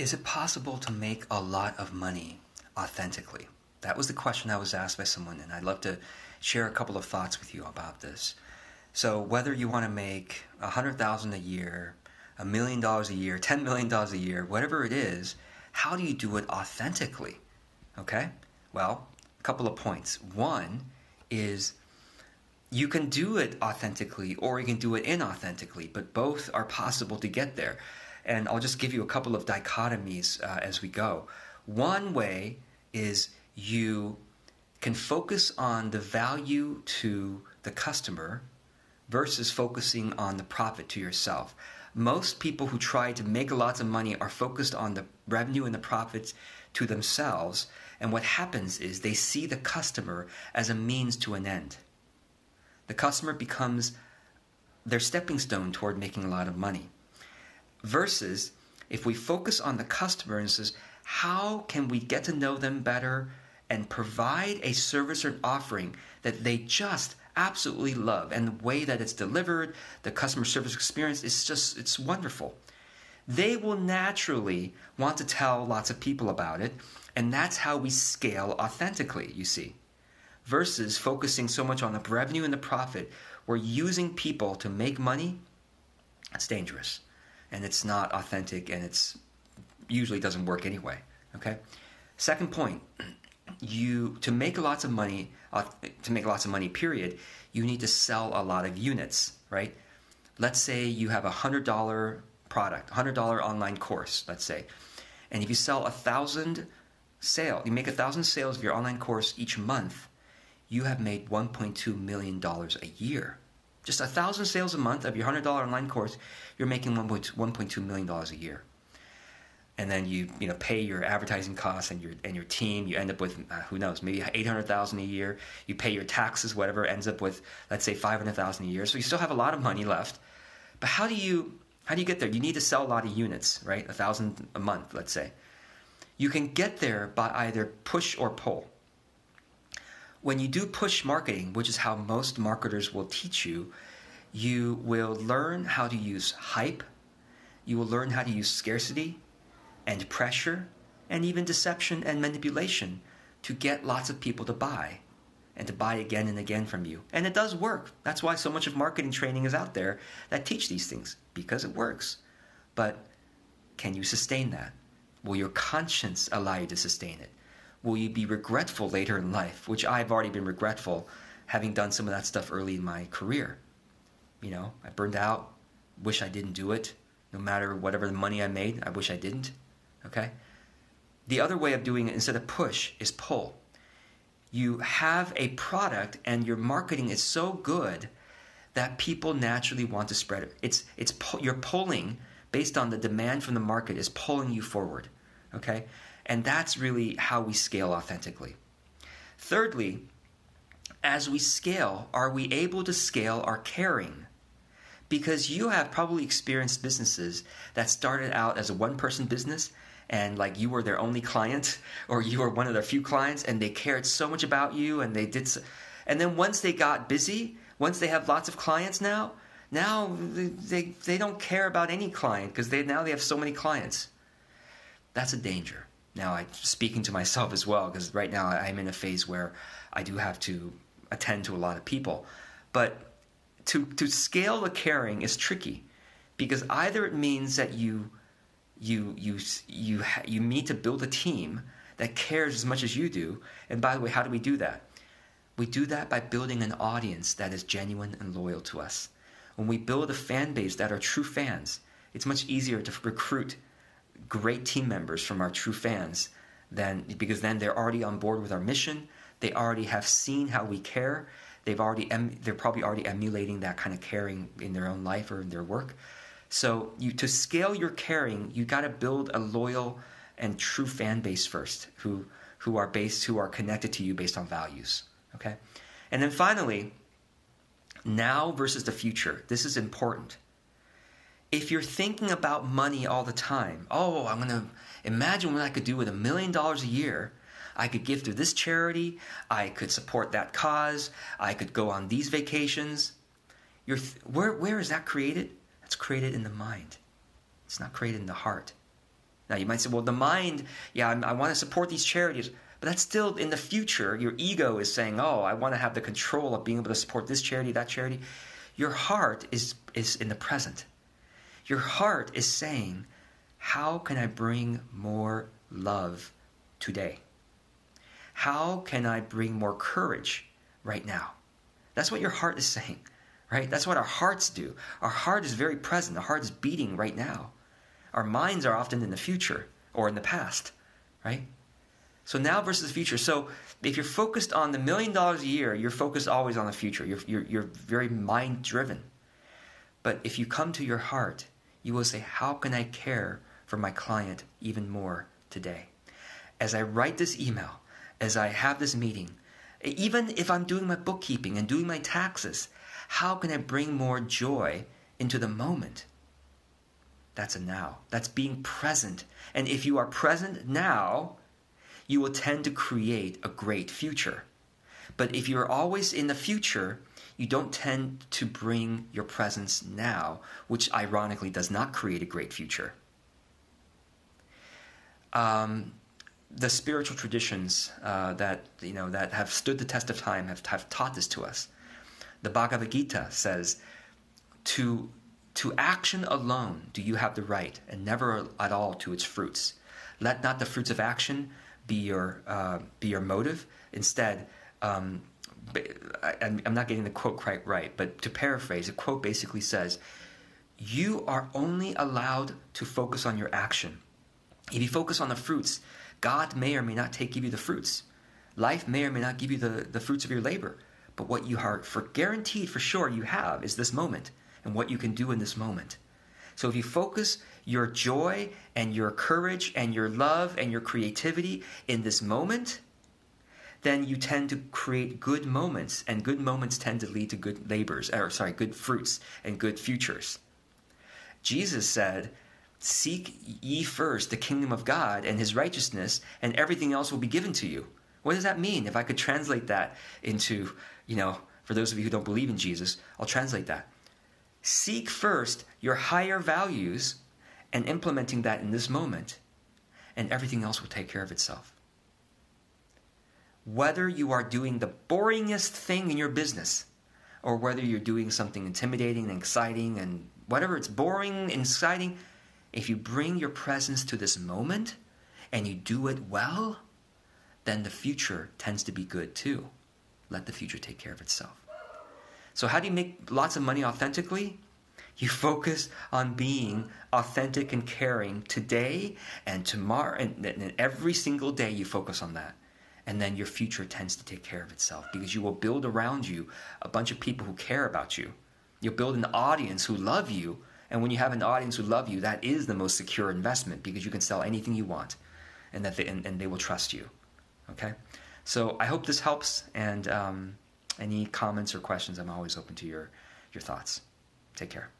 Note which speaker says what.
Speaker 1: Is it possible to make a lot of money authentically? That was the question I was asked by someone, and I'd love to share a couple of thoughts with you about this. So, whether you want to make a hundred thousand a year, a million dollars a year, ten million dollars a year, whatever it is, how do you do it authentically? Okay? Well, a couple of points. One is you can do it authentically or you can do it inauthentically, but both are possible to get there. And I'll just give you a couple of dichotomies uh, as we go. One way is you can focus on the value to the customer versus focusing on the profit to yourself. Most people who try to make lots of money are focused on the revenue and the profits to themselves. And what happens is they see the customer as a means to an end. The customer becomes their stepping stone toward making a lot of money. Versus if we focus on the customer and says, how can we get to know them better and provide a service or offering that they just absolutely love and the way that it's delivered, the customer service experience is just it's wonderful. They will naturally want to tell lots of people about it, and that's how we scale authentically, you see. Versus focusing so much on the revenue and the profit, we're using people to make money. It's dangerous and it's not authentic and it's usually doesn't work anyway. Okay. Second point, you to make lots of money uh, to make lots of money. Period. You need to sell a lot of units, right? Let's say you have a hundred dollar product, hundred dollar online course. Let's say, and if you sell a thousand sale, you make a thousand sales of your online course each month. You have made 1.2 million dollars a year. Just a thousand sales a month of your hundred dollar online course, you're making 1.2 million dollars a year. And then you you know pay your advertising costs and your and your team. You end up with uh, who knows maybe eight hundred thousand a year. You pay your taxes, whatever ends up with let's say five hundred thousand a year. So you still have a lot of money left. But how do you how do you get there? You need to sell a lot of units, right? A thousand a month, let's say. You can get there by either push or pull when you do push marketing, which is how most marketers will teach you, you will learn how to use hype, you will learn how to use scarcity and pressure and even deception and manipulation to get lots of people to buy and to buy again and again from you. And it does work. That's why so much of marketing training is out there that teach these things because it works. But can you sustain that? Will your conscience allow you to sustain it? Will you be regretful later in life? Which I've already been regretful having done some of that stuff early in my career. You know, I burned out, wish I didn't do it. No matter whatever the money I made, I wish I didn't. Okay? The other way of doing it instead of push is pull. You have a product and your marketing is so good that people naturally want to spread it. It's it's you're pulling based on the demand from the market is pulling you forward. Okay? And that's really how we scale authentically. Thirdly, as we scale, are we able to scale our caring? Because you have probably experienced businesses that started out as a one person business and like you were their only client or you were one of their few clients and they cared so much about you and they did so, and then once they got busy once they have lots of clients now now they, they, they don't care about any client because they now they have so many clients that's a danger now I'm speaking to myself as well because right now I'm in a phase where I do have to attend to a lot of people. But to to scale the caring is tricky because either it means that you you you you you need to build a team that cares as much as you do. And by the way, how do we do that? We do that by building an audience that is genuine and loyal to us. When we build a fan base that are true fans, it's much easier to recruit great team members from our true fans then because then they're already on board with our mission. They already have seen how we care. They've already em- they're probably already emulating that kind of caring in their own life or in their work. So you to scale your caring you got to build a loyal and true fan base first who who are based who are connected to you based on values okay? And then finally now versus the future. This is important if you're thinking about money all the time, oh, I'm going to imagine what I could do with a million dollars a year. I could give to this charity. I could support that cause. I could go on these vacations. Th- where, where is that created? That's created in the mind. It's not created in the heart. Now, you might say, well, the mind, yeah, I, I want to support these charities. But that's still in the future. Your ego is saying, oh, I want to have the control of being able to support this charity, that charity. Your heart is, is in the present. Your heart is saying, how can I bring more love today? How can I bring more courage right now? That's what your heart is saying, right? That's what our hearts do. Our heart is very present. Our heart is beating right now. Our minds are often in the future or in the past, right? So now versus the future. So if you're focused on the million dollars a year, you're focused always on the future. You're, you're, you're very mind driven. But if you come to your heart, you will say, How can I care for my client even more today? As I write this email, as I have this meeting, even if I'm doing my bookkeeping and doing my taxes, how can I bring more joy into the moment? That's a now. That's being present. And if you are present now, you will tend to create a great future. But if you're always in the future, you don't tend to bring your presence now, which ironically does not create a great future. Um, the spiritual traditions uh, that you know that have stood the test of time have, have taught this to us. The Bhagavad Gita says, "To to action alone do you have the right, and never at all to its fruits. Let not the fruits of action be your uh, be your motive. Instead, um, I'm not getting the quote quite right, but to paraphrase, the quote basically says, "You are only allowed to focus on your action. If you focus on the fruits, God may or may not take give you the fruits. Life may or may not give you the, the fruits of your labor. But what you are for guaranteed for sure you have is this moment and what you can do in this moment. So if you focus your joy and your courage and your love and your creativity in this moment, then you tend to create good moments, and good moments tend to lead to good labors, or sorry, good fruits and good futures. Jesus said, Seek ye first the kingdom of God and his righteousness, and everything else will be given to you. What does that mean? If I could translate that into, you know, for those of you who don't believe in Jesus, I'll translate that. Seek first your higher values and implementing that in this moment, and everything else will take care of itself. Whether you are doing the boringest thing in your business, or whether you're doing something intimidating and exciting and whatever it's boring, and exciting, if you bring your presence to this moment and you do it well, then the future tends to be good too. Let the future take care of itself. So, how do you make lots of money authentically? You focus on being authentic and caring today and tomorrow, and, and every single day you focus on that. And then your future tends to take care of itself because you will build around you a bunch of people who care about you. You'll build an audience who love you. And when you have an audience who love you, that is the most secure investment because you can sell anything you want and, that they, and, and they will trust you. Okay? So I hope this helps. And um, any comments or questions, I'm always open to your, your thoughts. Take care.